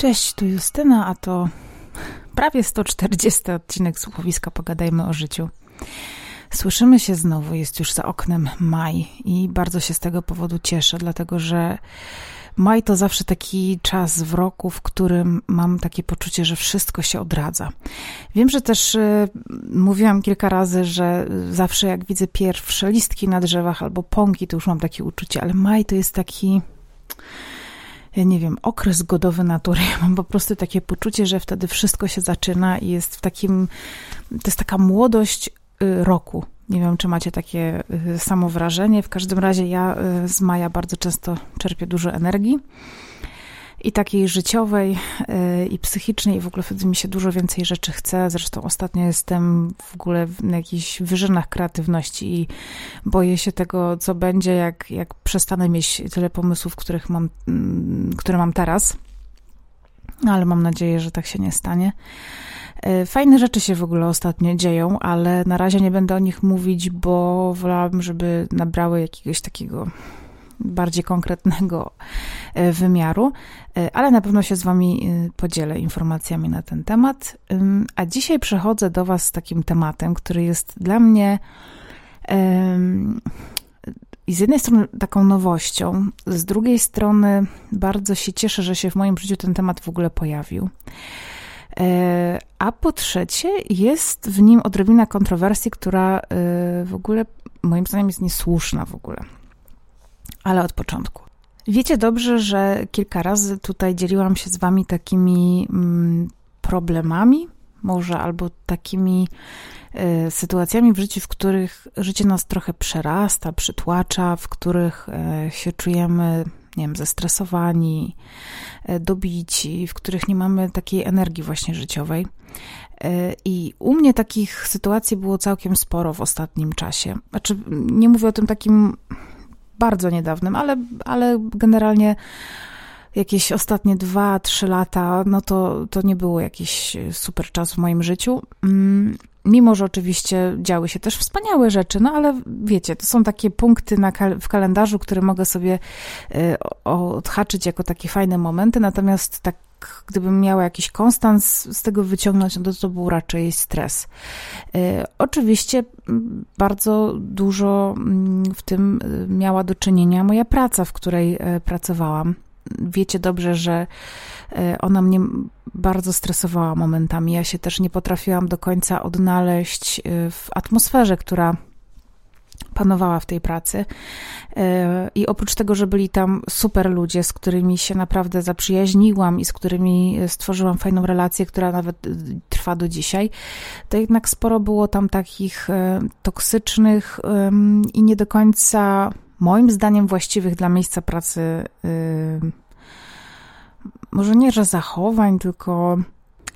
Cześć, tu Justyna, a to prawie 140 odcinek słuchowiska Pogadajmy o życiu. Słyszymy się znowu, jest już za oknem maj i bardzo się z tego powodu cieszę, dlatego że maj to zawsze taki czas w roku, w którym mam takie poczucie, że wszystko się odradza. Wiem, że też y, mówiłam kilka razy, że zawsze jak widzę pierwsze listki na drzewach albo pąki, to już mam takie uczucie, ale maj to jest taki nie wiem, okres godowy natury. Ja mam po prostu takie poczucie, że wtedy wszystko się zaczyna i jest w takim, to jest taka młodość y, roku. Nie wiem, czy macie takie y, samo wrażenie. W każdym razie ja y, z maja bardzo często czerpię dużo energii i takiej życiowej y, i psychicznej i w ogóle wtedy mi się dużo więcej rzeczy chce. Zresztą ostatnio jestem w ogóle na jakichś wyżynach kreatywności i boję się tego, co będzie, jak, jak przestanę mieć tyle pomysłów, których mam, mm, które mam teraz. Ale mam nadzieję, że tak się nie stanie. Y, fajne rzeczy się w ogóle ostatnio dzieją, ale na razie nie będę o nich mówić, bo wolałabym, żeby nabrały jakiegoś takiego bardziej konkretnego e, wymiaru, e, ale na pewno się z Wami e, podzielę informacjami na ten temat. A dzisiaj przechodzę do Was z takim tematem, który jest dla mnie i z jednej strony taką nowością, z drugiej strony bardzo się cieszę, że się w moim życiu ten temat w ogóle pojawił. A po trzecie, jest w nim odrobina kontrowersji, która w ogóle moim zdaniem jest niesłuszna w ogóle ale od początku. Wiecie dobrze, że kilka razy tutaj dzieliłam się z wami takimi mm, problemami, może albo takimi y, sytuacjami w życiu, w których życie nas trochę przerasta, przytłacza, w których y, się czujemy, nie wiem, zestresowani, y, dobici, w których nie mamy takiej energii właśnie życiowej. I u mnie takich sytuacji było całkiem sporo w ostatnim czasie. Znaczy, nie mówię o tym takim bardzo niedawnym, ale, ale generalnie jakieś ostatnie dwa, trzy lata, no to, to nie było jakiś super czas w moim życiu. Mm, mimo, że oczywiście działy się też wspaniałe rzeczy, no ale wiecie, to są takie punkty na, w kalendarzu, które mogę sobie y, odhaczyć jako takie fajne momenty, natomiast tak gdybym miała jakiś konstans z tego wyciągnąć, no to to był raczej stres. Y, oczywiście bardzo dużo w tym y, miała do czynienia moja praca, w której y, pracowałam. Wiecie dobrze, że ona mnie bardzo stresowała momentami. Ja się też nie potrafiłam do końca odnaleźć w atmosferze, która panowała w tej pracy. E, I oprócz tego, że byli tam super ludzie, z którymi się naprawdę zaprzyjaźniłam i z którymi stworzyłam fajną relację, która nawet e, trwa do dzisiaj, to jednak sporo było tam takich e, toksycznych i nie do końca, moim zdaniem, właściwych dla miejsca pracy, może nie, że zachowań, tylko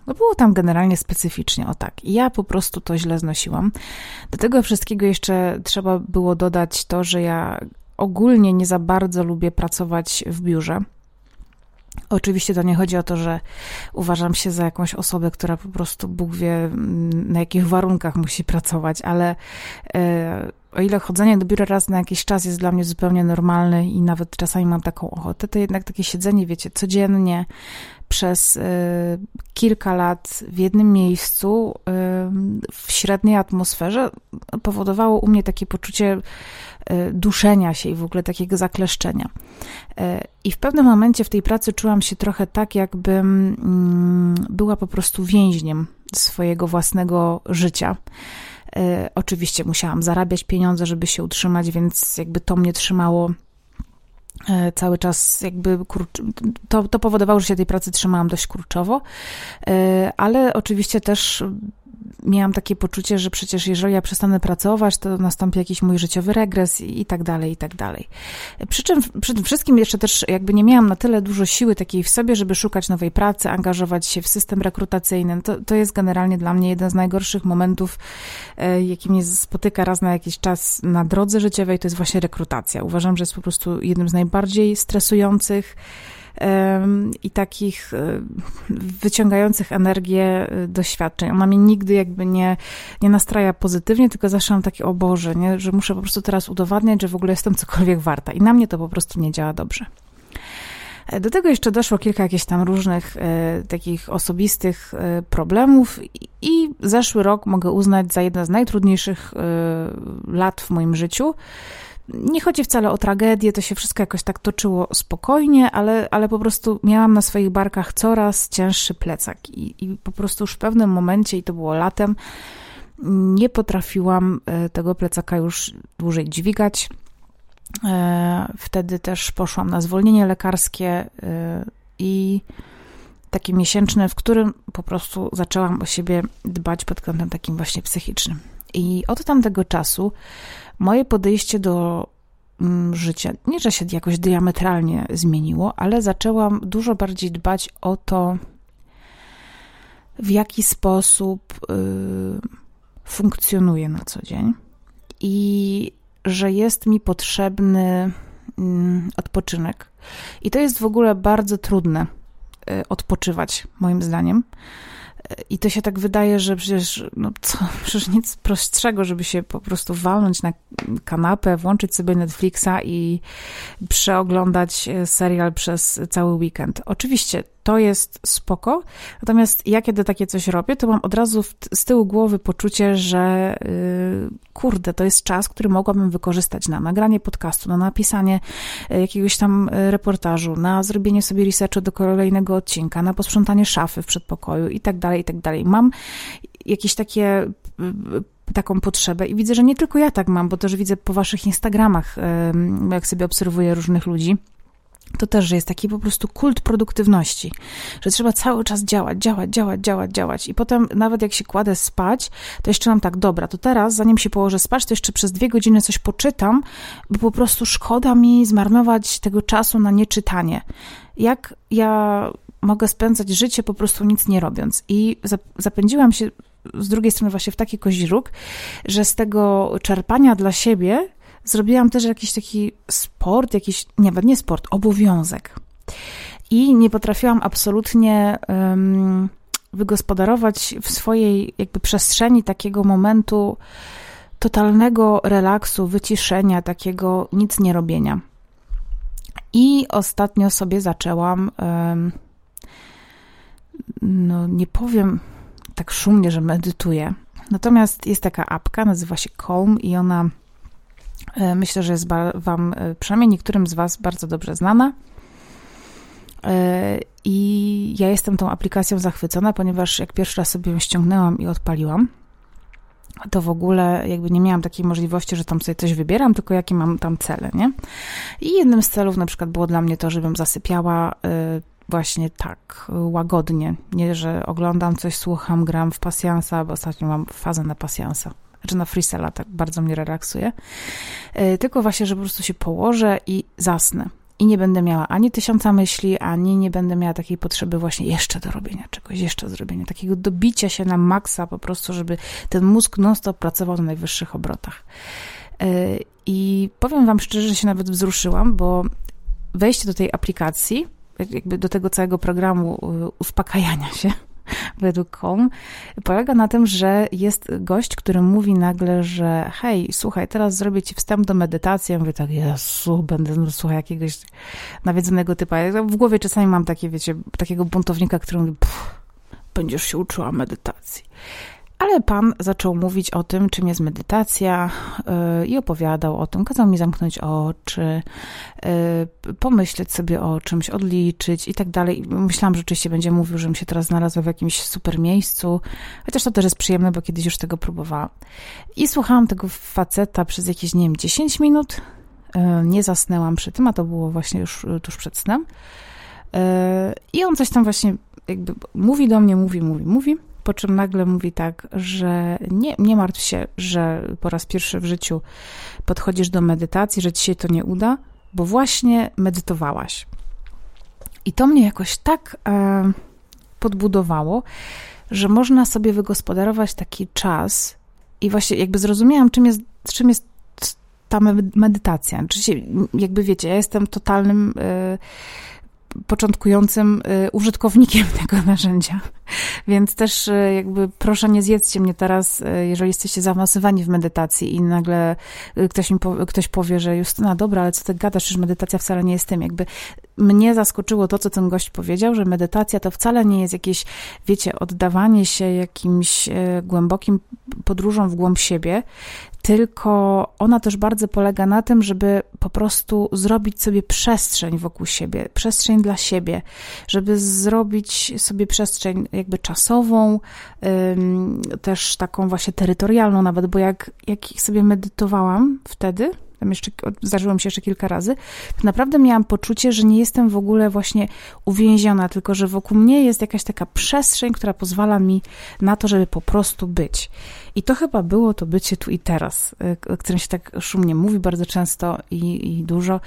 no było tam generalnie specyficznie, o tak. I ja po prostu to źle znosiłam. Do tego wszystkiego jeszcze trzeba było dodać to, że ja ogólnie nie za bardzo lubię pracować w biurze. Oczywiście to nie chodzi o to, że uważam się za jakąś osobę, która po prostu Bóg wie na jakich warunkach musi pracować, ale e, o ile chodzenie do biura raz na jakiś czas jest dla mnie zupełnie normalne i nawet czasami mam taką ochotę, to jednak takie siedzenie, wiecie, codziennie przez y, kilka lat w jednym miejscu y, w średniej atmosferze powodowało u mnie takie poczucie y, duszenia się i w ogóle takiego zakleszczenia. I w pewnym momencie w tej pracy czułam się trochę tak, jakbym mm, była po prostu więźniem swojego własnego życia. Oczywiście musiałam zarabiać pieniądze, żeby się utrzymać, więc jakby to mnie trzymało E, cały czas jakby to, to powodowało, że się tej pracy trzymałam dość kurczowo, e, ale oczywiście też miałam takie poczucie, że przecież jeżeli ja przestanę pracować, to nastąpi jakiś mój życiowy regres i, i tak dalej, i tak dalej. Przy czym przede wszystkim jeszcze też jakby nie miałam na tyle dużo siły takiej w sobie, żeby szukać nowej pracy, angażować się w system rekrutacyjny. To, to jest generalnie dla mnie jeden z najgorszych momentów, e, jaki mnie spotyka raz na jakiś czas na drodze życiowej, to jest właśnie rekrutacja. Uważam, że jest po prostu jednym z najbardziej stresujących, i takich e, wyciągających energię e, doświadczeń. Ona mnie nigdy jakby nie, nie nastraja pozytywnie, tylko zawsze mam takie, o Boże, nie? że muszę po prostu teraz udowadniać, że w ogóle jestem cokolwiek warta. I na mnie to po prostu nie działa dobrze. E, do tego jeszcze doszło kilka jakichś tam różnych e, takich osobistych e, problemów i zeszły rok mogę uznać za jeden z najtrudniejszych e, lat w moim życiu. Nie chodzi wcale o tragedię, to się wszystko jakoś tak toczyło spokojnie, ale, ale po prostu miałam na swoich barkach coraz cięższy plecak i, i po prostu już w pewnym momencie, i to było latem, nie potrafiłam e, tego plecaka już dłużej dźwigać. E, wtedy też poszłam na zwolnienie lekarskie e, i takie miesięczne, w którym po prostu zaczęłam o siebie dbać pod kątem takim właśnie psychicznym. I od tamtego czasu moje podejście do mm, życia, nie że się jakoś diametralnie zmieniło, ale zaczęłam dużo bardziej dbać o to, w jaki sposób y, funkcjonuję na co dzień i że jest mi potrzebny y, odpoczynek. I to jest w ogóle bardzo trudne y, odpoczywać, moim zdaniem. I to się tak wydaje, że przecież, no co, przecież nic prostszego, żeby się po prostu walnąć na kanapę, włączyć sobie Netflixa i przeoglądać e, serial przez cały weekend. Oczywiście to jest spoko, natomiast ja kiedy takie coś robię, to mam od razu w, z tyłu głowy poczucie, że yy, kurde, to jest czas, który mogłabym wykorzystać na nagranie podcastu, na napisanie e, jakiegoś tam e, reportażu, na zrobienie sobie researchu do kolejnego odcinka, na posprzątanie szafy w przedpokoju i tak dalej, i tak dalej. Mam jakieś takie taką potrzebę i widzę, że nie tylko ja tak mam, bo też widzę po waszych Instagramach, jak sobie obserwuję różnych ludzi, to też, że jest taki po prostu kult produktywności, że trzeba cały czas działać, działać, działać, działać, działać. I potem nawet jak się kładę spać, to jeszcze mam tak, dobra, to teraz, zanim się położę spać, to jeszcze przez dwie godziny coś poczytam, bo po prostu szkoda mi zmarnować tego czasu na nieczytanie. Jak ja mogę spędzać życie po prostu nic nie robiąc? I zapędziłam się z drugiej strony właśnie w taki kozi róg, że z tego czerpania dla siebie zrobiłam też jakiś taki sport, jakiś, nawet nie sport, obowiązek. I nie potrafiłam absolutnie um, wygospodarować w swojej jakby przestrzeni takiego momentu totalnego relaksu, wyciszenia, takiego nic nie robienia. I ostatnio sobie zaczęłam, um, no nie powiem tak szumnie, że medytuję. Natomiast jest taka apka, nazywa się Calm i ona myślę, że jest Wam, e, przynajmniej niektórym z Was, bardzo dobrze znana. E, I ja jestem tą aplikacją zachwycona, ponieważ jak pierwszy raz sobie ją ściągnęłam i odpaliłam, to w ogóle jakby nie miałam takiej możliwości, że tam sobie coś wybieram, tylko jakie mam tam cele, nie? I jednym z celów na przykład było dla mnie to, żebym zasypiała właśnie tak łagodnie. Nie, że oglądam coś, słucham, gram w pasjansa, bo ostatnio mam fazę na pasjansa znaczy na freestyle, tak bardzo mnie relaksuje. E, tylko właśnie, że po prostu się położę i zasnę. I nie będę miała ani tysiąca myśli, ani nie będę miała takiej potrzeby właśnie jeszcze do robienia czegoś, jeszcze zrobienia, takiego dobicia się na maksa po prostu, żeby ten mózg non-stop pracował na najwyższych obrotach. E, I powiem wam szczerze, że się nawet wzruszyłam, bo wejście do tej aplikacji, jakby do tego całego programu e, uspokajania się, według kom, polega na tym, że jest gość, który mówi nagle, że hej, słuchaj, teraz zrobię ci wstęp do medytacji. Ja mówię tak, Jezu, będę słuchał jakiegoś nawiedzonego typa. Ja w głowie czasami mam takie, wiecie, takiego buntownika, który mówi, będziesz się uczyła medytacji. Ale pan zaczął mówić o tym, czym jest medytacja yy, i opowiadał o tym. Kazał mi zamknąć oczy, yy, pomyśleć sobie o czymś, odliczyć i tak dalej. Myślałam, że rzeczywiście będzie mówił, żebym się teraz znalazła w jakimś super miejscu, chociaż to też jest przyjemne, bo kiedyś już tego próbowałam. I słuchałam tego faceta przez jakieś, nie wiem, 10 minut. Yy, nie zasnęłam przy tym, a to było właśnie już tuż przed snem. I on coś tam właśnie jakby mówi do mnie, mówi, mówi, mówi po czym nagle mówi tak, że nie, nie martw się, że po raz pierwszy w życiu podchodzisz do medytacji, że ci się to nie uda, bo właśnie medytowałaś. I to mnie jakoś tak e, podbudowało, że można sobie wygospodarować taki czas i właśnie jakby zrozumiałam, czym jest, czym jest ta medytacja. Oczywiście, jakby wiecie, ja jestem totalnym... Początkującym y, użytkownikiem tego narzędzia. Więc też y, jakby proszę nie zjedzcie mnie teraz, y, jeżeli jesteście zaawansowani w medytacji i nagle ktoś mi powie, ktoś powie, że Justyna, dobra, ale co ty gadasz, że medytacja wcale nie jest tym. Jakby mnie zaskoczyło to, co ten gość powiedział, że medytacja to wcale nie jest jakieś, wiecie, oddawanie się jakimś głębokim podróżom w głąb siebie, tylko ona też bardzo polega na tym, żeby po prostu zrobić sobie przestrzeń wokół siebie, przestrzeń dla siebie, żeby zrobić sobie przestrzeń jakby czasową, też taką właśnie terytorialną nawet, bo jak, jak sobie medytowałam wtedy, tam jeszcze zdarzyło mi się jeszcze kilka razy, to naprawdę miałam poczucie, że nie jestem w ogóle właśnie uwięziona, tylko że wokół mnie jest jakaś taka przestrzeń, która pozwala mi na to, żeby po prostu być. I to chyba było to bycie tu i teraz, y, o którym się tak szumnie mówi bardzo często i, i dużo.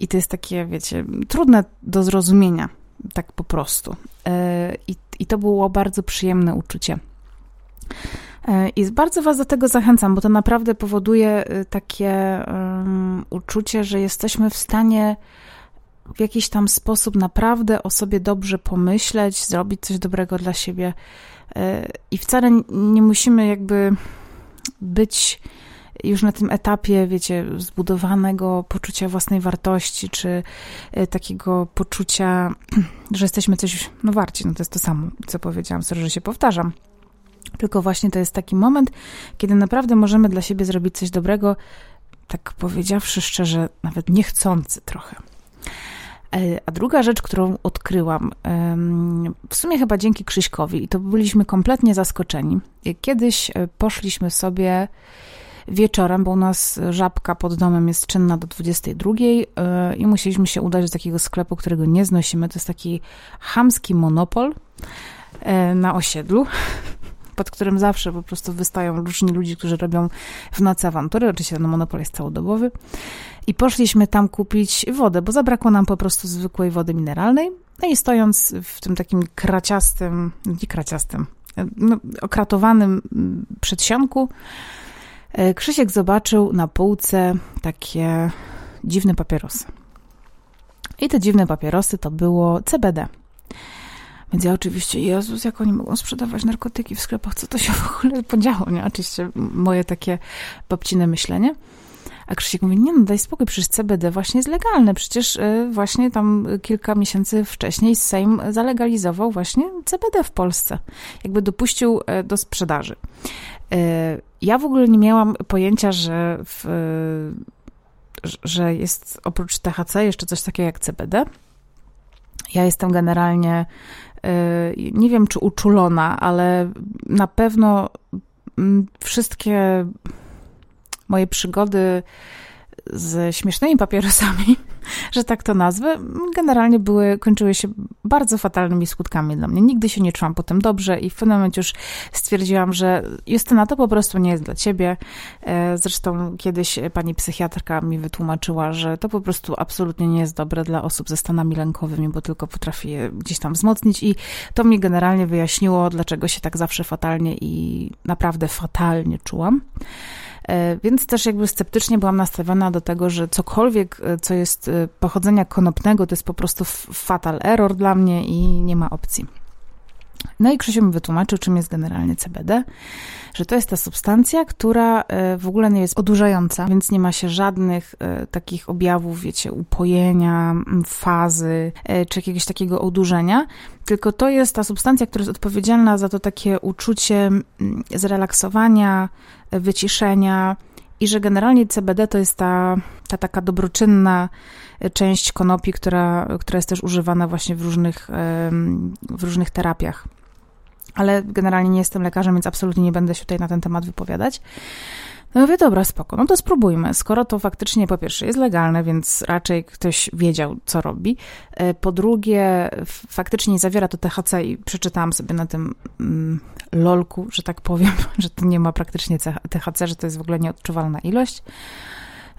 I to jest takie, wiecie, trudne do zrozumienia, tak po prostu. Y, I, i to było bardzo przyjemne uczucie. Y, I bardzo Was do tego zachęcam, bo to naprawdę powoduje takie um, uczucie, że jesteśmy w stanie w jakiś tam sposób naprawdę o sobie dobrze pomyśleć, zrobić coś dobrego dla siebie i wcale nie musimy jakby być już na tym etapie, wiecie, zbudowanego poczucia własnej wartości, czy e, takiego poczucia, że jesteśmy coś no warci. No to jest to samo, co powiedziałam, sorry, że się powtarzam. Tylko właśnie to jest taki moment, kiedy naprawdę możemy dla siebie zrobić coś dobrego, tak powiedziawszy szczerze, nawet niechcący trochę. E, a druga rzecz, którą odkryłam, w sumie chyba dzięki Krzyśkowi, i to byliśmy kompletnie zaskoczeni. Kiedyś e, poszliśmy sobie wieczorem, bo u nas żabka pod domem jest czynna do 22 e, i musieliśmy się udać do takiego sklepu, którego nie znosimy. To jest taki chamski monopol na osiedlu pod którym zawsze po prostu wystają różni ludzie, którzy robią w nocy awantury. Oczywiście ten monopol jest całodobowy. I poszliśmy tam kupić wodę, bo zabrakło nam po prostu zwykłej wody mineralnej. No i stojąc w tym takim kraciastym, nie kraciastym, no, okratowanym przedsionku, e, Krzysiek zobaczył na półce takie dziwne papierosy. I te dziwne papierosy to było CBD. Więc ja oczywiście, Jezus, jak oni mogą sprzedawać narkotyki w sklepach, co to się w ogóle podziało, nie? Oczywiście moje takie babcine myślenie. A Krzysiek mówi, nie no daj spokój, przecież CBD właśnie jest legalne. Przecież y, właśnie tam kilka miesięcy wcześniej Sejm zalegalizował właśnie CBD w Polsce. Jakby dopuścił y, do sprzedaży. Y, ja w ogóle nie miałam pojęcia, że w, że jest oprócz THC jeszcze coś takiego jak CBD. Ja jestem generalnie, nie wiem czy uczulona, ale na pewno mm, wszystkie moje przygody ze śmiesznymi papierosami, że tak to nazwę, generalnie były, kończyły się bardzo fatalnymi skutkami dla mnie. Nigdy się nie czułam potem dobrze i w pewnym momencie już stwierdziłam, że Justyna, to po prostu nie jest dla ciebie. E, zresztą kiedyś pani psychiatrka mi wytłumaczyła, że to po prostu absolutnie nie jest dobre dla osób ze stanami lękowymi, bo tylko potrafi je gdzieś tam wzmocnić i to mi generalnie wyjaśniło, dlaczego się tak zawsze fatalnie i naprawdę fatalnie czułam. E, więc też jakby sceptycznie byłam nastawiona do tego, że cokolwiek, e, co jest e, pochodzenia konopnego, to jest po prostu fatal error dla mnie i nie ma opcji. No i Krzysiu mi wytłumaczył, czym jest generalnie CBD, że to jest ta substancja, która w ogóle nie jest odurzająca, więc nie ma się żadnych takich objawów, wiecie, upojenia, fazy, czy jakiegoś takiego odurzenia, tylko to jest ta substancja, która jest odpowiedzialna za to takie uczucie zrelaksowania, wyciszenia i że generalnie CBD to jest ta, ta taka dobroczynna część konopi, która, która jest też używana właśnie w różnych, w różnych terapiach. Ale generalnie nie jestem lekarzem, więc absolutnie nie będę się tutaj na ten temat wypowiadać. No mówię, dobra, spoko, no to spróbujmy. Skoro to faktycznie po pierwsze jest legalne, więc raczej ktoś wiedział, co robi. E, po drugie, faktycznie zawiera to THC i przeczytałam sobie na tym mm, lolku, że tak powiem, że to nie ma praktycznie THC, że to jest w ogóle nieodczuwalna ilość.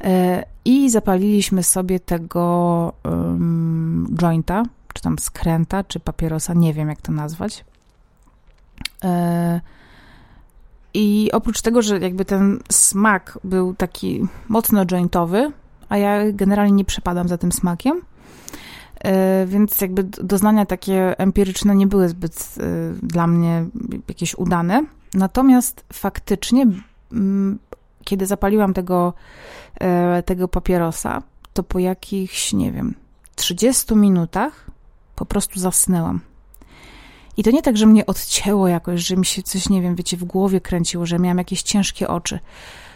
E, I zapaliliśmy sobie tego um, jointa, czy tam skręta, czy papierosa, nie wiem jak to nazwać. E, i oprócz tego, że jakby ten smak był taki mocno jointowy, a ja generalnie nie przepadam za tym smakiem, więc jakby doznania takie empiryczne nie były zbyt dla mnie jakieś udane. Natomiast faktycznie, mm, kiedy zapaliłam tego, tego papierosa, to po jakichś, nie wiem, 30 minutach po prostu zasnęłam. I to nie tak, że mnie odcięło jakoś, że mi się coś, nie wiem, wiecie, w głowie kręciło, że miałam jakieś ciężkie oczy.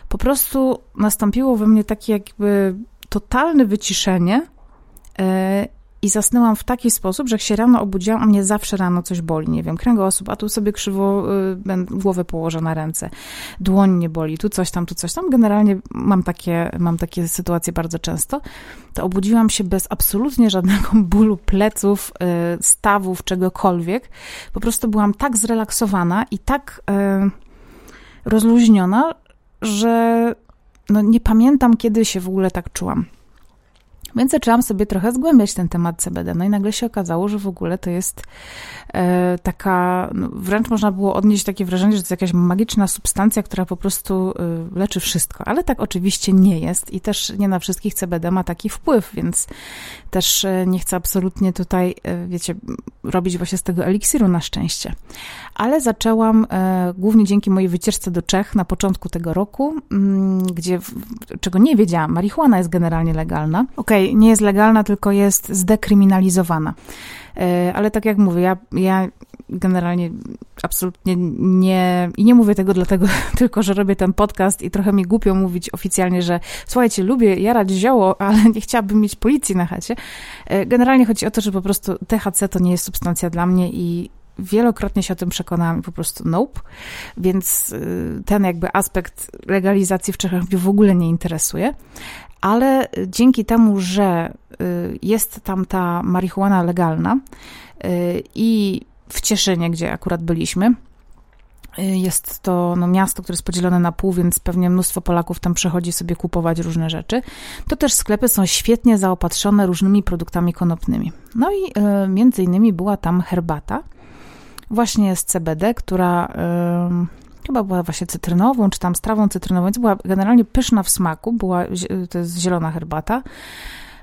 Po prostu nastąpiło we mnie takie jakby totalne wyciszenie e, i zasnęłam w taki sposób, że jak się rano obudziłam, a mnie zawsze rano coś boli, nie wiem, kręgosłup, a tu sobie krzywo y, głowę położę na ręce, dłoń nie boli, tu coś tam, tu coś tam. Generalnie mam takie, mam takie sytuacje bardzo często. To obudziłam się bez absolutnie żadnego bólu pleców, y, stawów, czegokolwiek. Po prostu byłam tak zrelaksowana i tak y, rozluźniona, że no nie pamiętam, kiedy się w ogóle tak czułam. Więc zaczęłam sobie trochę zgłębiać ten temat CBD. No i nagle się okazało, że w ogóle to jest e, taka, no wręcz można było odnieść takie wrażenie, że to jest jakaś magiczna substancja, która po prostu e, leczy wszystko. Ale tak oczywiście nie jest i też nie na wszystkich CBD ma taki wpływ, więc też e, nie chcę absolutnie tutaj, wiecie, robić właśnie z tego eliksiru na szczęście. Ale zaczęłam głównie dzięki mojej wycieczce do Czech na początku tego roku, m, gdzie, czego nie wiedziałam, marihuana jest generalnie legalna. Okej, okay, nie jest legalna, tylko jest zdekryminalizowana. E, ale tak jak mówię, ja, ja generalnie absolutnie nie, i nie mówię tego dlatego tylko, że robię ten podcast i trochę mi głupio mówić oficjalnie, że słuchajcie, lubię jarać zioło, ale nie chciałabym mieć policji na chacie. E, generalnie chodzi o to, że po prostu THC to nie jest substancja dla mnie i wielokrotnie się o tym przekonałam i po prostu nope, więc y, ten jakby aspekt legalizacji w Czechach w ogóle nie interesuje ale dzięki temu, że y, jest tam ta marihuana legalna y, i w Cieszynie, gdzie akurat byliśmy, y, jest to no, miasto, które jest podzielone na pół, więc pewnie mnóstwo Polaków tam przychodzi sobie kupować różne rzeczy. To też sklepy są świetnie zaopatrzone różnymi produktami konopnymi. No i między innymi była tam herbata, właśnie z CBD, która chyba była właśnie cytrynową, czy tam z trawą cytrynową, więc była generalnie pyszna w smaku, była, to jest zielona herbata.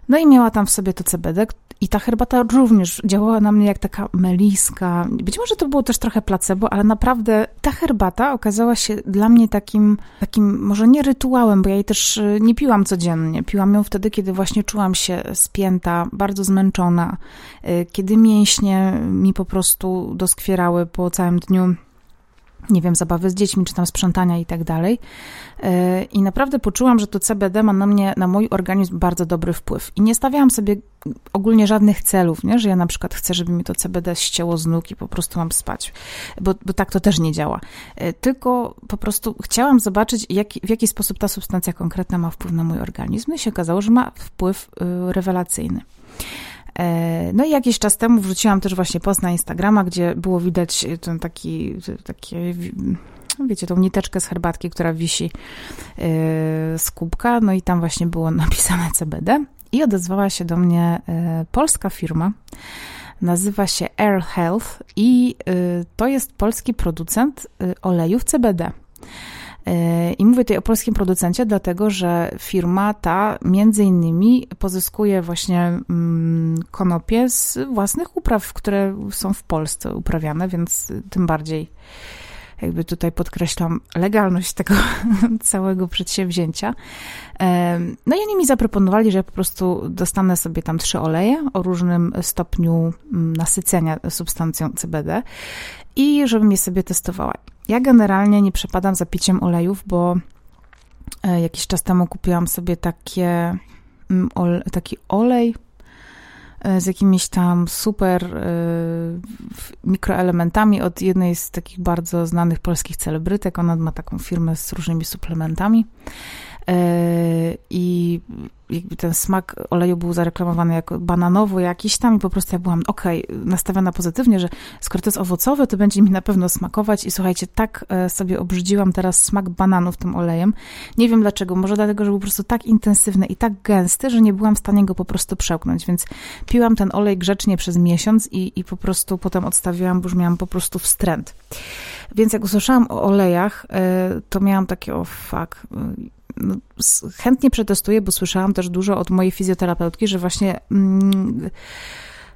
No i miała tam w sobie to CBD i ta herbata również działała na mnie jak taka meliska. Być może to było też trochę placebo, ale naprawdę ta herbata okazała się dla mnie takim, takim może nie rytuałem, bo ja jej też y, nie piłam codziennie. Piłam ją wtedy, kiedy właśnie czułam się spięta, bardzo zmęczona, y, kiedy mięśnie mi po prostu doskwierały po całym dniu nie wiem, zabawy z dziećmi, czy tam sprzątania i tak dalej. E, I naprawdę poczułam, że to CBD ma na mnie, na mój organizm bardzo dobry wpływ. I nie stawiałam sobie ogólnie żadnych celów, nie? że ja na przykład chcę, żeby mi to CBD ścięło z nóg i po prostu mam spać, bo, bo tak to też nie działa. E, tylko po prostu chciałam zobaczyć, jak, w jaki sposób ta substancja konkretna ma wpływ na mój organizm. No i się okazało, że ma wpływ y, rewelacyjny. E, no i jakiś czas temu wrzuciłam też właśnie post na Instagrama, gdzie było widać ten taki, takie, wiecie, tą niteczkę z herbatki, która wisi e, z kubka, no i tam właśnie było napisane CBD i odezwała się do mnie e, polska firma, nazywa się Air Health i to jest polski producent olejów CBD. I mówię tutaj o polskim producencie, dlatego że firma ta między innymi pozyskuje właśnie mm, konopie z własnych upraw, które są w Polsce uprawiane, więc tym bardziej jakby tutaj podkreślam legalność tego całego przedsięwzięcia. No i oni mi zaproponowali, że ja po prostu dostanę sobie tam trzy oleje o różnym stopniu mm, nasycenia substancją CBD i żebym je sobie testowała. Ja generalnie nie przepadam za piciem olejów, bo e, jakiś czas temu kupiłam sobie takie, mm, taki olej e, z jakimiś tam super e, mikroelementami od jednej z takich bardzo znanych polskich celebrytek. Ona ma taką firmę z różnymi suplementami. I jakby ten smak oleju był zareklamowany jako bananowo jakiś tam i po prostu ja byłam, okej, okay, nastawiona pozytywnie, że skoro to jest owocowe, to będzie mi na pewno smakować i słuchajcie, tak e, sobie obrzydziłam teraz smak bananów tym olejem. Nie wiem dlaczego, może dlatego, że był po prostu tak intensywny i tak gęsty, że nie byłam w stanie go po prostu przełknąć, więc piłam ten olej grzecznie przez miesiąc i, i po prostu potem odstawiłam, bo już miałam po prostu wstręt. Więc jak usłyszałam o olejach, e, to miałam takie, o fuck, no, chętnie przetestuję, bo słyszałam też dużo od mojej fizjoterapeutki, że właśnie mm,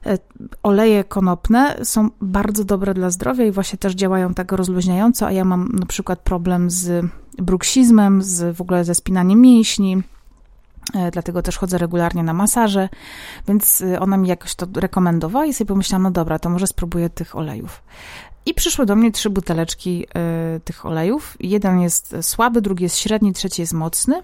e, oleje konopne są bardzo dobre dla zdrowia i właśnie też działają tak rozluźniająco, a ja mam na przykład problem z bruksizmem, z w ogóle ze spinaniem mięśni, e, dlatego też chodzę regularnie na masaże, więc e, ona mi jakoś to rekomendowała i sobie pomyślałam, no dobra, to może spróbuję tych olejów. I przyszły do mnie trzy buteleczki y, tych olejów. Jeden jest słaby, drugi jest średni, trzeci jest mocny.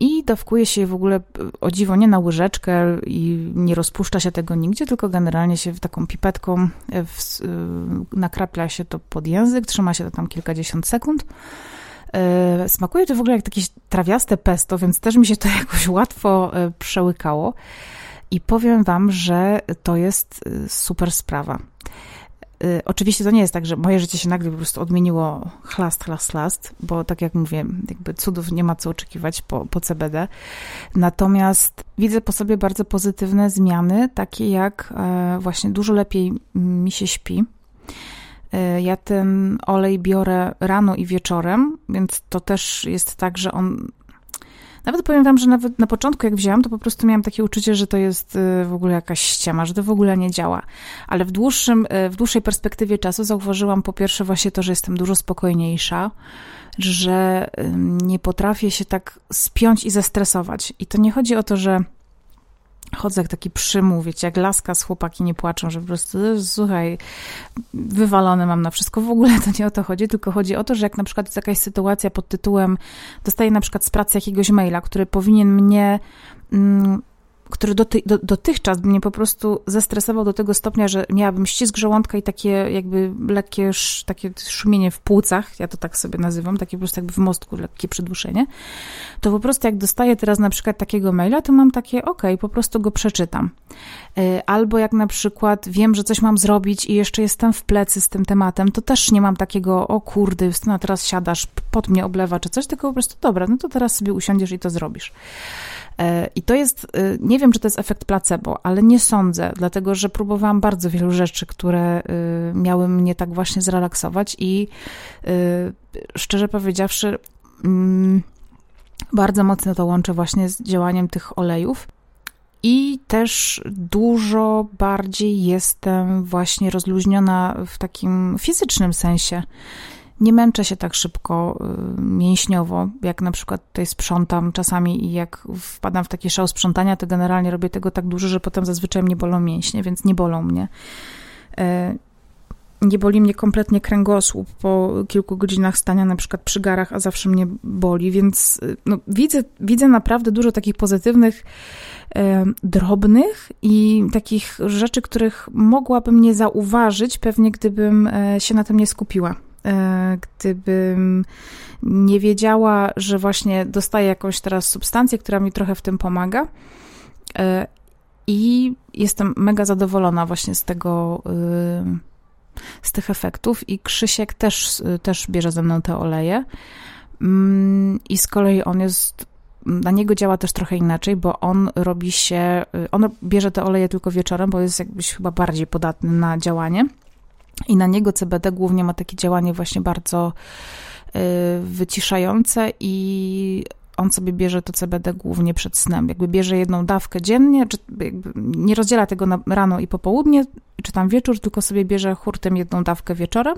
I dawkuje się je w ogóle o dziwo nie na łyżeczkę i nie rozpuszcza się tego nigdzie, tylko generalnie się taką pipetką w, y, nakrapla się to pod język, trzyma się to tam kilkadziesiąt sekund. Y, smakuje to w ogóle jak jakieś trawiaste pesto, więc też mi się to jakoś łatwo przełykało. I powiem Wam, że to jest super sprawa. Y, oczywiście to nie jest tak, że moje życie się nagle po prostu odmieniło chlast, chlast, chlast, bo tak jak mówię, jakby cudów nie ma co oczekiwać po, po CBD. Natomiast widzę po sobie bardzo pozytywne zmiany, takie jak e, właśnie dużo lepiej mi się śpi. E, ja ten olej biorę rano i wieczorem, więc to też jest tak, że on nawet powiem wam, że nawet na początku jak wzięłam, to po prostu miałam takie uczucie, że to jest y, w ogóle jakaś ściema, że to w ogóle nie działa. Ale w, dłuższym, y, w dłuższej perspektywie czasu zauważyłam po pierwsze właśnie to, że jestem dużo spokojniejsza, że nie potrafię się tak spiąć i zestresować. I to nie chodzi o to, że chodzę jak taki przymuł, wiecie, jak laska z chłopaki nie płaczą, że po prostu, słuchaj, wywalone mam na wszystko. W ogóle to nie o to chodzi, tylko chodzi o to, że jak na przykład jest jakaś sytuacja pod tytułem, dostaję na przykład z pracy jakiegoś maila, który powinien mnie... Który doty, do, dotychczas mnie po prostu zestresował do tego stopnia, że miałabym ścisk żołądka i takie jakby lekkie takie szumienie w płucach, ja to tak sobie nazywam, takie po prostu jakby w mostku lekkie przyduszenie, to po prostu jak dostaję teraz na przykład takiego maila, to mam takie, ok, po prostu go przeczytam. E, albo jak na przykład wiem, że coś mam zrobić i jeszcze jestem w plecy z tym tematem, to też nie mam takiego, o Justyna, teraz siadasz, pod mnie oblewa czy coś, tylko po prostu, dobra, no to teraz sobie usiądziesz i to zrobisz. E, I to jest, e, nie wiem, czy to jest efekt placebo, ale nie sądzę, dlatego że próbowałam bardzo wielu rzeczy, które e, miały mnie tak właśnie zrelaksować i szczerze powiedziawszy, mm, bardzo mocno to łączę właśnie z działaniem tych olejów. I też dużo bardziej jestem właśnie rozluźniona w takim fizycznym sensie nie męczę się tak szybko y, mięśniowo, jak na przykład tutaj sprzątam czasami i jak wpadam w taki szał sprzątania, to generalnie robię tego tak dużo, że potem zazwyczaj mnie bolą mięśnie, więc nie bolą mnie. E, nie boli mnie kompletnie kręgosłup po kilku godzinach stania na przykład przy garach, a zawsze mnie boli, więc y, no, widzę, widzę naprawdę dużo takich pozytywnych, drobnych i takich rzeczy, których mogłabym nie zauważyć, pewnie gdybym się na tym nie skupiła. E, gdybym nie wiedziała, że właśnie dostaję jakąś teraz substancję, która mi trochę w tym pomaga. E, I jestem mega zadowolona właśnie z tego, e, z tych efektów. I Krzysiek też, też bierze ze mną te oleje. Mm, I z kolei on jest na niego działa też trochę inaczej, bo on robi się, on bierze te oleje tylko wieczorem, bo jest jakbyś chyba bardziej podatny na działanie. I na niego CBD głównie ma takie działanie właśnie bardzo y, wyciszające i on sobie bierze to CBD głównie przed snem. Jakby bierze jedną dawkę dziennie, czy nie rozdziela tego na rano i popołudnie, czy tam wieczór, tylko sobie bierze hurtem jedną dawkę wieczorem.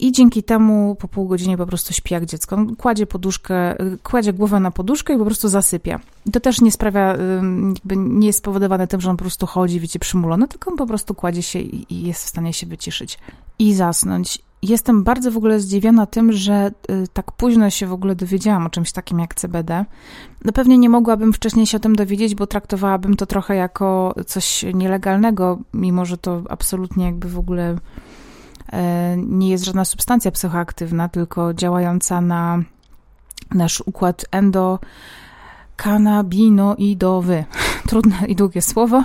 I dzięki temu po pół godzinie po prostu śpi jak dziecko. On kładzie poduszkę, kładzie głowę na poduszkę i po prostu zasypia. I to też nie sprawia, jakby nie jest spowodowane tym, że on po prostu chodzi, wiecie, przymulony, tylko on po prostu kładzie się i jest w stanie się wyciszyć i zasnąć. Jestem bardzo w ogóle zdziwiona tym, że y, tak późno się w ogóle dowiedziałam o czymś takim jak CBD. No pewnie nie mogłabym wcześniej się o tym dowiedzieć, bo traktowałabym to trochę jako coś nielegalnego, mimo że to absolutnie jakby w ogóle nie jest żadna substancja psychoaktywna, tylko działająca na nasz układ endokannabinoidowy. Trudne i długie słowo,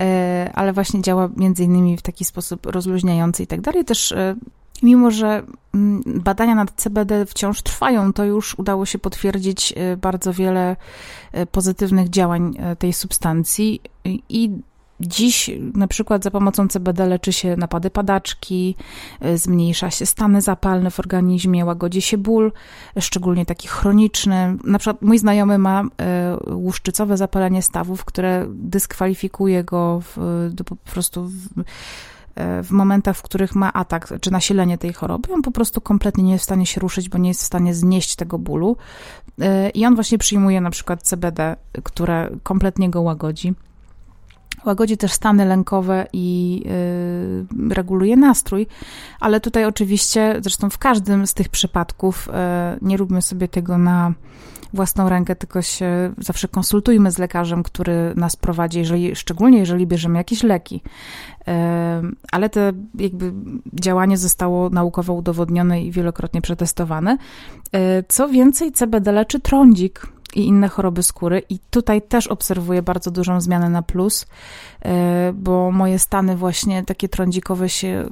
e, ale właśnie działa między innymi w taki sposób rozluźniający i tak dalej. Też e, mimo, że mm, badania nad CBD wciąż trwają, to już udało się potwierdzić bardzo wiele pozytywnych działań tej substancji i Dziś na przykład za pomocą CBD leczy się napady padaczki, y, zmniejsza się stany zapalne w organizmie, łagodzi się ból, szczególnie taki chroniczny. Na przykład mój znajomy ma y, łuszczycowe zapalenie stawów, które dyskwalifikuje go w, po prostu w, y, w momentach, w których ma atak czy nasilenie tej choroby, on po prostu kompletnie nie jest w stanie się ruszyć, bo nie jest w stanie znieść tego bólu. I on właśnie przyjmuje na przykład CBD, które kompletnie go łagodzi. Łagodzi też stany lękowe i y, reguluje nastrój, ale tutaj oczywiście, zresztą w każdym z tych przypadków, y, nie róbmy sobie tego na własną rękę, tylko się zawsze konsultujmy z lekarzem, który nas prowadzi, jeżeli, szczególnie jeżeli bierzemy jakieś leki. Y, ale to jakby działanie zostało naukowo udowodnione i wielokrotnie przetestowane. Co więcej, CBD leczy trądzik, i inne choroby skóry. I tutaj też obserwuję bardzo dużą zmianę na plus, e, bo moje stany właśnie takie trądzikowe się e,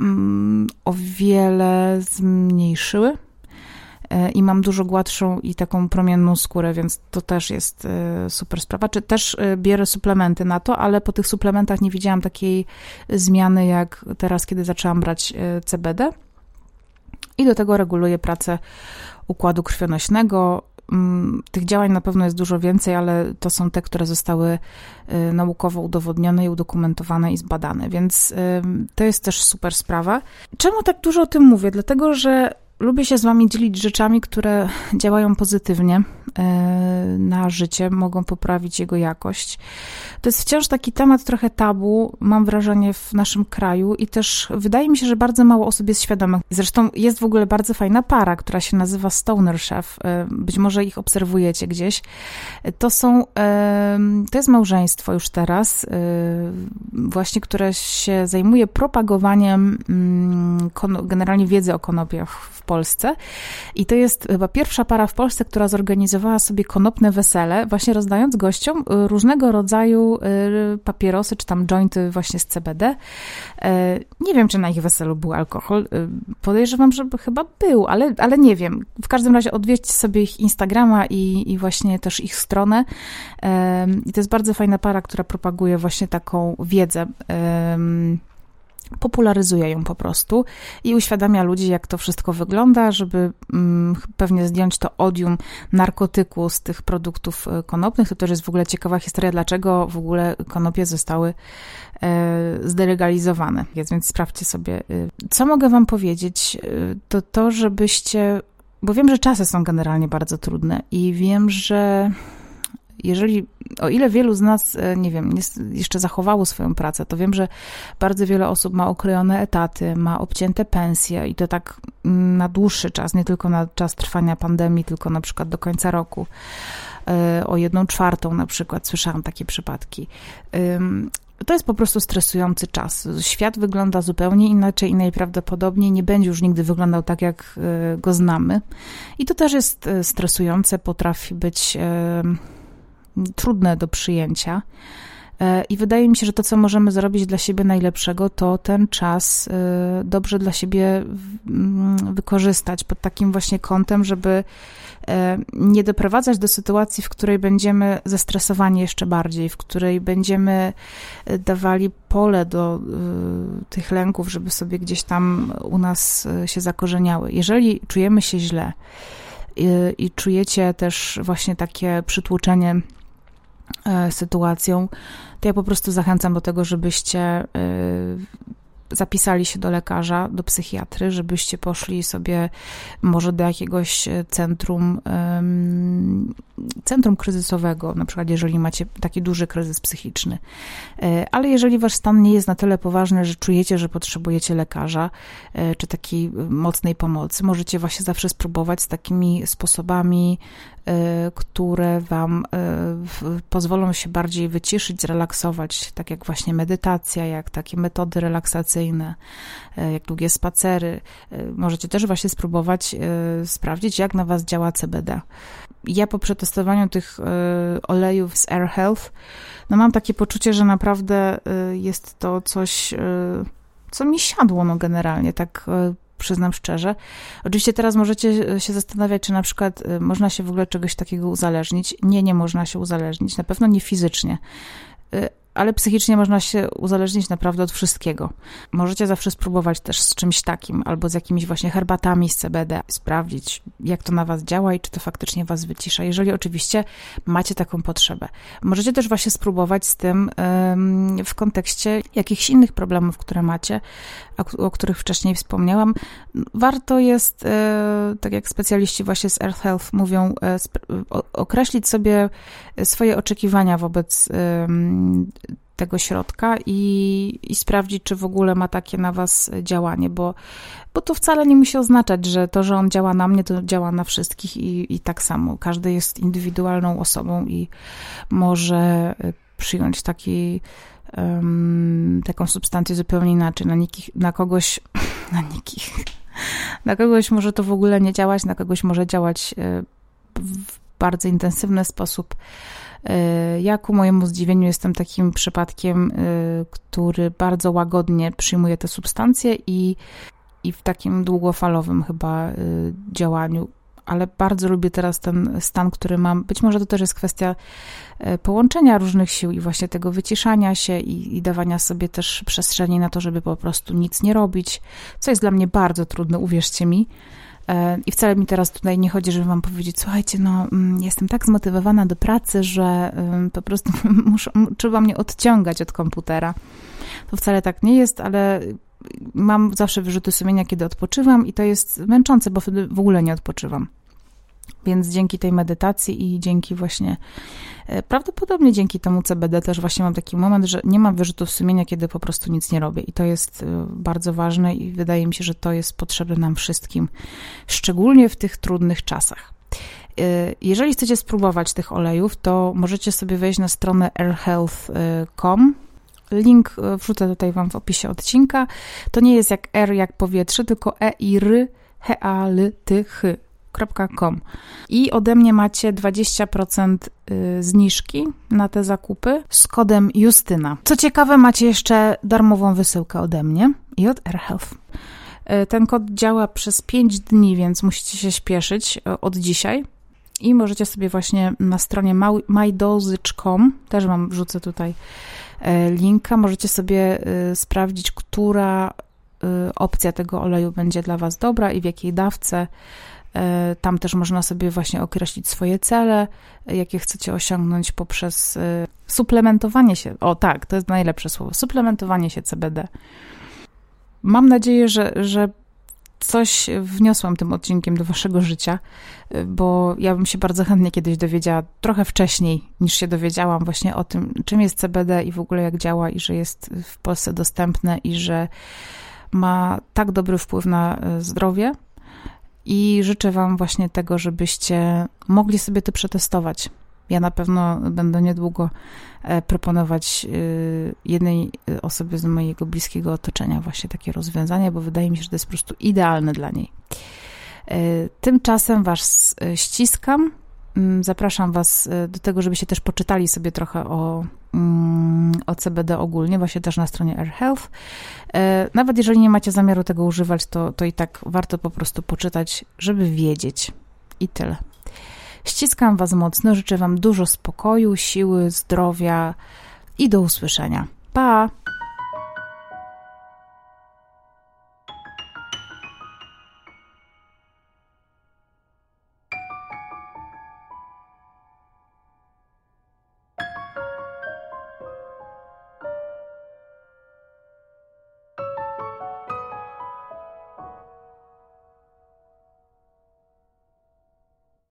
mm, o wiele zmniejszyły e, i mam dużo gładszą i taką promienną skórę, więc to też jest super sprawa. Czy też bierę suplementy na to, ale po tych suplementach nie widziałam takiej zmiany jak teraz, kiedy zaczęłam brać CBD. I do tego reguluję pracę układu krwionośnego, tych działań na pewno jest dużo więcej, ale to są te, które zostały y, naukowo udowodnione i udokumentowane i zbadane, więc to jest też super sprawa. Czemu tak dużo o tym mówię? Dlatego, że lubię się z Wami dzielić rzeczami, które działają pozytywnie e, na życie, mogą poprawić jego jakość. To jest wciąż taki temat trochę tabu, mam wrażenie, w naszym kraju i też wydaje mi się, że bardzo mało osób jest świadomych. Zresztą jest w ogóle bardzo fajna para, która się nazywa Stoner Chef. E, być może ich obserwujecie gdzieś. To są, e, to jest małżeństwo już teraz, właśnie, które się zajmuje propagowaniem mm, generalnie wiedzy o konopiach w Polsce. I to jest chyba pierwsza para w Polsce, która zorganizowała sobie konopne wesele, właśnie rozdając gościom y, różnego rodzaju y, papierosy, czy tam jointy właśnie z CBD. E, nie wiem, czy na ich weselu był alkohol. Y, podejrzewam, że chyba był, ale, ale nie wiem. W każdym razie odwiedźcie sobie ich Instagrama i, i właśnie też ich stronę. I to jest bardzo fajna para, która propaguje właśnie taką wiedzę popularyzuje ją po prostu i uświadamia ludzi, jak to wszystko wygląda, żeby mm, pewnie zdjąć to odium narkotyku z tych produktów e, konopnych. To też jest w ogóle ciekawa historia, dlaczego w ogóle konopie zostały e, zdelegalizowane. Więc sprawdźcie sobie. E, co mogę wam powiedzieć? To to, żebyście, bo wiem, że czasy są generalnie bardzo trudne i wiem, że jeżeli, o ile wielu z nas, e, nie wiem, jeszcze zachowało swoją pracę, to wiem, że bardzo wiele osób ma okrojone etaty, ma obcięte pensje i to tak mm, na dłuższy czas, nie tylko na czas trwania pandemii, tylko na przykład do końca roku. E, o jedną czwartą na przykład słyszałam takie przypadki. To jest po prostu stresujący czas. Świat wygląda zupełnie inaczej i najprawdopodobniej nie będzie już nigdy wyglądał tak, jak e, go znamy. I to też jest stresujące, potrafi być trudne do przyjęcia. E, I wydaje mi się, że to, co możemy zrobić dla siebie najlepszego, to ten czas e, dobrze dla siebie mm, wykorzystać pod takim właśnie kątem, żeby e, nie doprowadzać do sytuacji, w której będziemy zestresowani jeszcze bardziej, w której będziemy dawali pole do tych lęków, żeby sobie gdzieś tam u nas się zakorzeniały. Jeżeli czujemy się źle i, i czujecie też właśnie takie przytłoczenie sytuacją, to ja po prostu zachęcam do tego, żebyście e, zapisali się do lekarza, do psychiatry, żebyście poszli sobie może do jakiegoś centrum, centrum kryzysowego, na przykład jeżeli macie taki duży kryzys psychiczny. E, ale jeżeli wasz stan nie jest na tyle poważny, że czujecie, że potrzebujecie lekarza, czy takiej mocnej pomocy, możecie właśnie zawsze spróbować z takimi sposobami które Wam y, pozwolą się bardziej wyciszyć, zrelaksować, tak jak właśnie medytacja, jak takie metody relaksacyjne, y, jak długie spacery. Możecie też właśnie spróbować sprawdzić, jak na Was działa CBD. Ja po przetestowaniu tych olejów z Air Health, no mam takie poczucie, że naprawdę jest to coś, co mi siadło, no generalnie, tak przyznam szczerze. Oczywiście teraz możecie e, się zastanawiać, czy na przykład e, można się w ogóle czegoś takiego uzależnić. Nie, nie można się uzależnić, na pewno nie fizycznie. Ale psychicznie można się uzależnić naprawdę od wszystkiego. Możecie zawsze spróbować też z czymś takim, albo z jakimiś właśnie herbatami z CBD, sprawdzić, jak to na was działa i czy to faktycznie was wycisza, jeżeli oczywiście macie taką potrzebę. Możecie też właśnie spróbować z tym w kontekście jakichś innych problemów, które macie, o, których wcześniej wspomniałam. Warto jest, e, tak jak specjaliści właśnie z Earth Health mówią, e, określić sobie swoje oczekiwania wobec tego środka i, i sprawdzić, czy w ogóle ma takie na was działanie, bo, bo to wcale nie musi oznaczać, że to, że on działa na mnie, to działa na wszystkich i, i tak samo. Każdy jest indywidualną osobą i może przyjąć taki, um, taką substancję zupełnie inaczej. Na, nikich, na kogoś, na nikich, na kogoś może to w ogóle nie działać, na kogoś może działać e, w bardzo intensywny sposób. E, ja ku mojemu zdziwieniu jestem takim przypadkiem, e, który bardzo łagodnie przyjmuje te substancje i, i w takim długofalowym chyba e, działaniu ale bardzo lubię teraz ten stan, który mam. Być może to też jest kwestia połączenia różnych sił i właśnie tego wyciszania się i, i, dawania sobie też przestrzeni na to, żeby po prostu nic nie robić, co jest dla mnie bardzo trudne, uwierzcie mi. E, I wcale mi teraz tutaj nie chodzi, żeby wam powiedzieć, słuchajcie, no mm, jestem tak zmotywowana do pracy, że po prostu muszę, trzeba mnie odciągać od komputera. To wcale tak nie jest, ale mam zawsze wyrzuty sumienia, kiedy odpoczywam i to jest męczące, bo wtedy w ogóle nie odpoczywam. Więc dzięki tej medytacji i dzięki właśnie, e, prawdopodobnie dzięki temu CBD też właśnie mam taki moment, że nie mam wyrzutów sumienia, kiedy po prostu nic nie robię. I to jest e, bardzo ważne i wydaje mi się, że to jest potrzebne nam wszystkim, szczególnie w tych trudnych czasach. E, jeżeli chcecie spróbować tych olejów, to możecie sobie wejść na stronę airhealth.com. Link wrzucę tutaj Wam w opisie odcinka. To nie jest jak R jak powietrze, tylko E i R, H, A, L, T, H I ode mnie macie 20% y, zniżki na te zakupy z kodem Justyna. Co ciekawe, macie jeszcze darmową wysyłkę ode mnie i od AirHealth. Y, ten kod działa przez 5 dni, więc musicie się śpieszyć y, od dzisiaj. I możecie sobie właśnie na stronie mydosage.com, też wam wrzucę tutaj linka, możecie sobie sprawdzić, która opcja tego oleju będzie dla Was dobra i w jakiej dawce. E, tam też można sobie właśnie określić swoje cele, jakie chcecie osiągnąć poprzez e, suplementowanie się. O tak, to jest najlepsze słowo. Suplementowanie się CBD. Mam nadzieję, że, że coś wniosłam tym odcinkiem do waszego życia, e, bo ja bym się bardzo chętnie kiedyś dowiedziała, trochę wcześniej niż się dowiedziałam właśnie o tym, czym jest CBD i w ogóle jak działa i że jest w Polsce dostępne i że ma tak dobry wpływ na zdrowie i życzę Wam właśnie tego, żebyście mogli sobie to przetestować. Ja na pewno będę niedługo e, proponować e, jednej e, osobie z mojego bliskiego otoczenia właśnie takie rozwiązanie, bo wydaje mi się, że to jest po prostu idealne dla niej. Tymczasem Was ściskam. Mm, zapraszam Was do tego, żebyście też poczytali sobie trochę o Mm, o CBD ogólnie, właśnie też na stronie Air Health. E, nawet jeżeli nie macie zamiaru tego używać, to, to i tak warto po prostu poczytać, żeby wiedzieć. I tyle. Ściskam Was mocno, życzę Wam dużo spokoju, siły, zdrowia i do usłyszenia. Pa!